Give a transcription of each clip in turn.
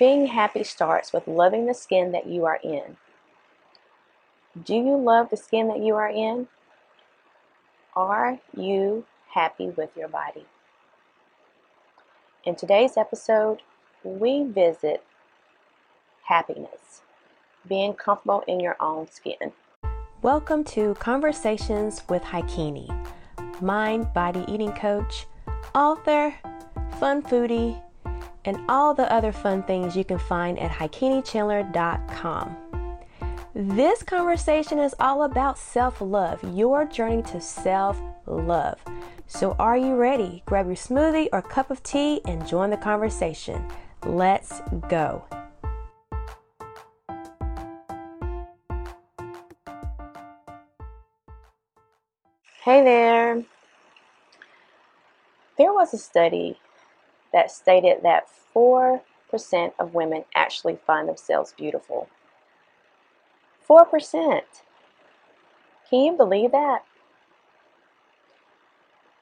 Being happy starts with loving the skin that you are in. Do you love the skin that you are in? Are you happy with your body? In today's episode, we visit happiness, being comfortable in your own skin. Welcome to Conversations with Haikini, mind body eating coach, author, fun foodie, and all the other fun things you can find at haikinichandler.com. This conversation is all about self love, your journey to self love. So, are you ready? Grab your smoothie or cup of tea and join the conversation. Let's go. Hey there. There was a study that stated that 4% of women actually find themselves beautiful. 4%. Can you believe that?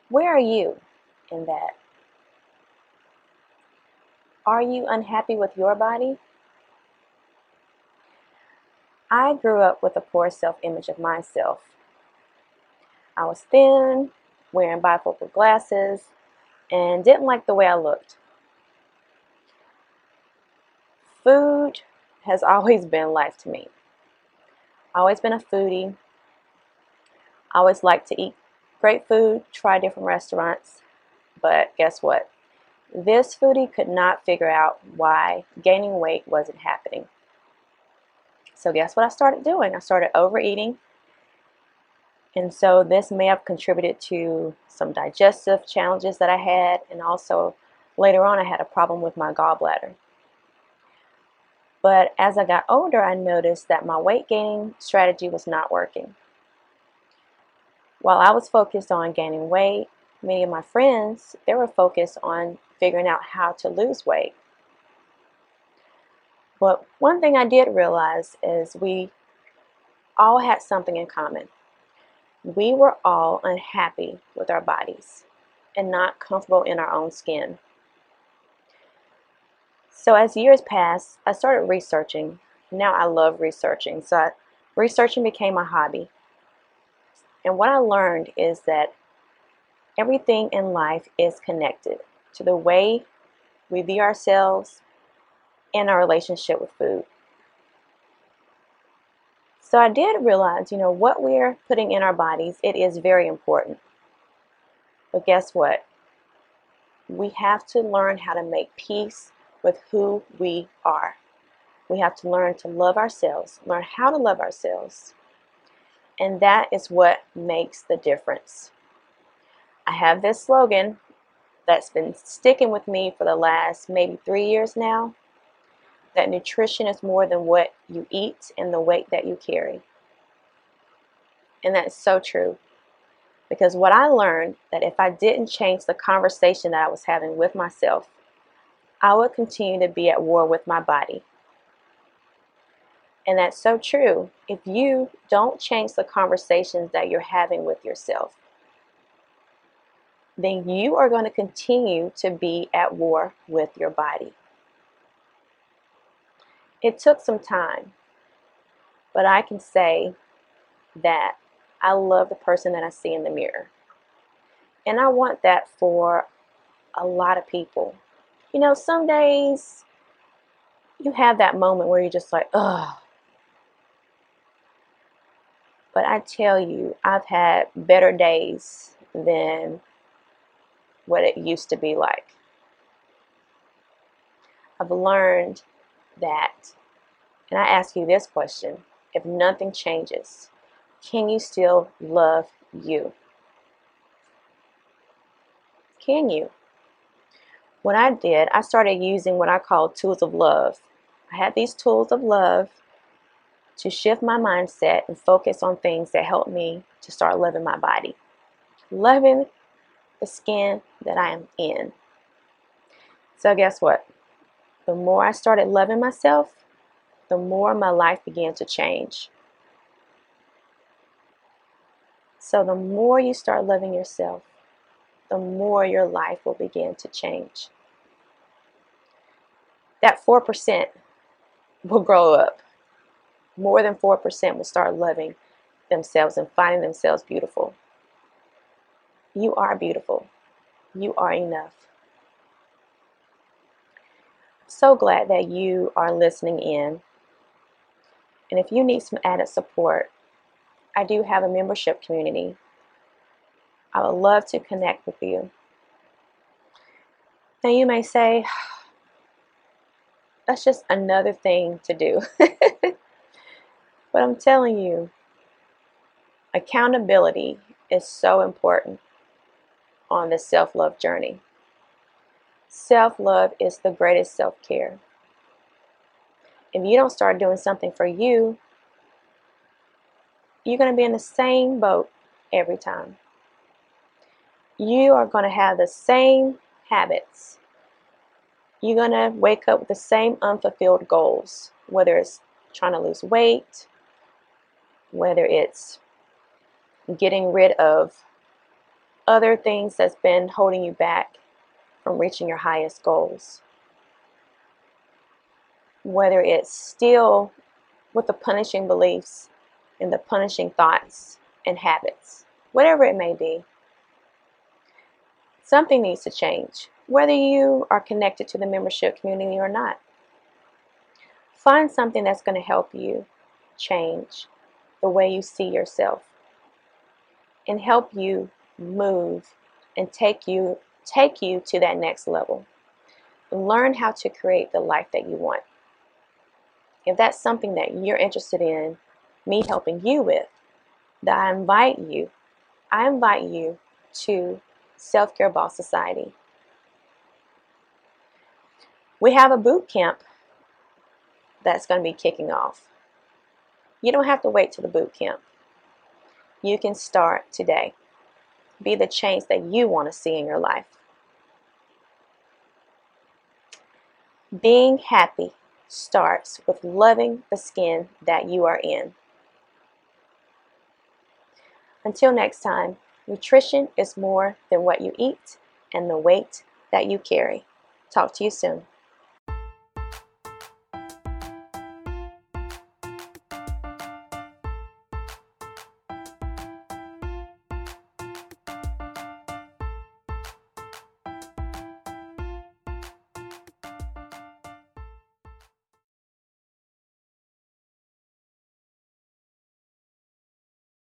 Where are you in that? Are you unhappy with your body? I grew up with a poor self image of myself. I was thin, wearing bifocal glasses, and didn't like the way I looked. Food has always been life to me. Always been a foodie. I Always like to eat great food, try different restaurants. But guess what? This foodie could not figure out why gaining weight wasn't happening. So, guess what I started doing? I started overeating. And so, this may have contributed to some digestive challenges that I had, and also later on, I had a problem with my gallbladder. But as I got older, I noticed that my weight gaining strategy was not working. While I was focused on gaining weight, many of my friends, they were focused on figuring out how to lose weight. But one thing I did realize is we all had something in common. We were all unhappy with our bodies and not comfortable in our own skin. So as years passed, I started researching. Now I love researching. So I, researching became a hobby. And what I learned is that everything in life is connected to the way we view ourselves and our relationship with food. So I did realize, you know, what we're putting in our bodies, it is very important. But guess what? We have to learn how to make peace with who we are. We have to learn to love ourselves, learn how to love ourselves. And that is what makes the difference. I have this slogan that's been sticking with me for the last maybe three years now that nutrition is more than what you eat and the weight that you carry. And that's so true. Because what I learned that if I didn't change the conversation that I was having with myself, I would continue to be at war with my body. And that's so true. If you don't change the conversations that you're having with yourself, then you are going to continue to be at war with your body. It took some time, but I can say that I love the person that I see in the mirror. And I want that for a lot of people. You know, some days you have that moment where you're just like, ugh. But I tell you, I've had better days than what it used to be like. I've learned that, and I ask you this question if nothing changes, can you still love you? Can you? what I did, I started using what I call tools of love. I had these tools of love to shift my mindset and focus on things that help me to start loving my body, loving the skin that I am in. So, guess what? The more I started loving myself, the more my life began to change. So, the more you start loving yourself, the more your life will begin to change. that 4% will grow up. More than 4% will start loving themselves and finding themselves beautiful. You are beautiful. You are enough. So glad that you are listening in. And if you need some added support, I do have a membership community. I would love to connect with you. Now, you may say, that's just another thing to do. but I'm telling you, accountability is so important on the self love journey. Self love is the greatest self care. If you don't start doing something for you, you're going to be in the same boat every time. You are going to have the same habits. You're going to wake up with the same unfulfilled goals, whether it's trying to lose weight, whether it's getting rid of other things that's been holding you back from reaching your highest goals. Whether it's still with the punishing beliefs and the punishing thoughts and habits, whatever it may be, something needs to change, whether you are connected to the membership community or not. Find something that's going to help you change the way you see yourself and help you move and take you take you to that next level. Learn how to create the life that you want. If that's something that you're interested in me helping you with, that I invite you, I invite you to Self Care Boss Society. We have a boot camp that's going to be kicking off. You don't have to wait till the boot camp. You can start today. Be the change that you want to see in your life. Being happy starts with loving the skin that you are in. Until next time, nutrition is more than what you eat and the weight that you carry. Talk to you soon.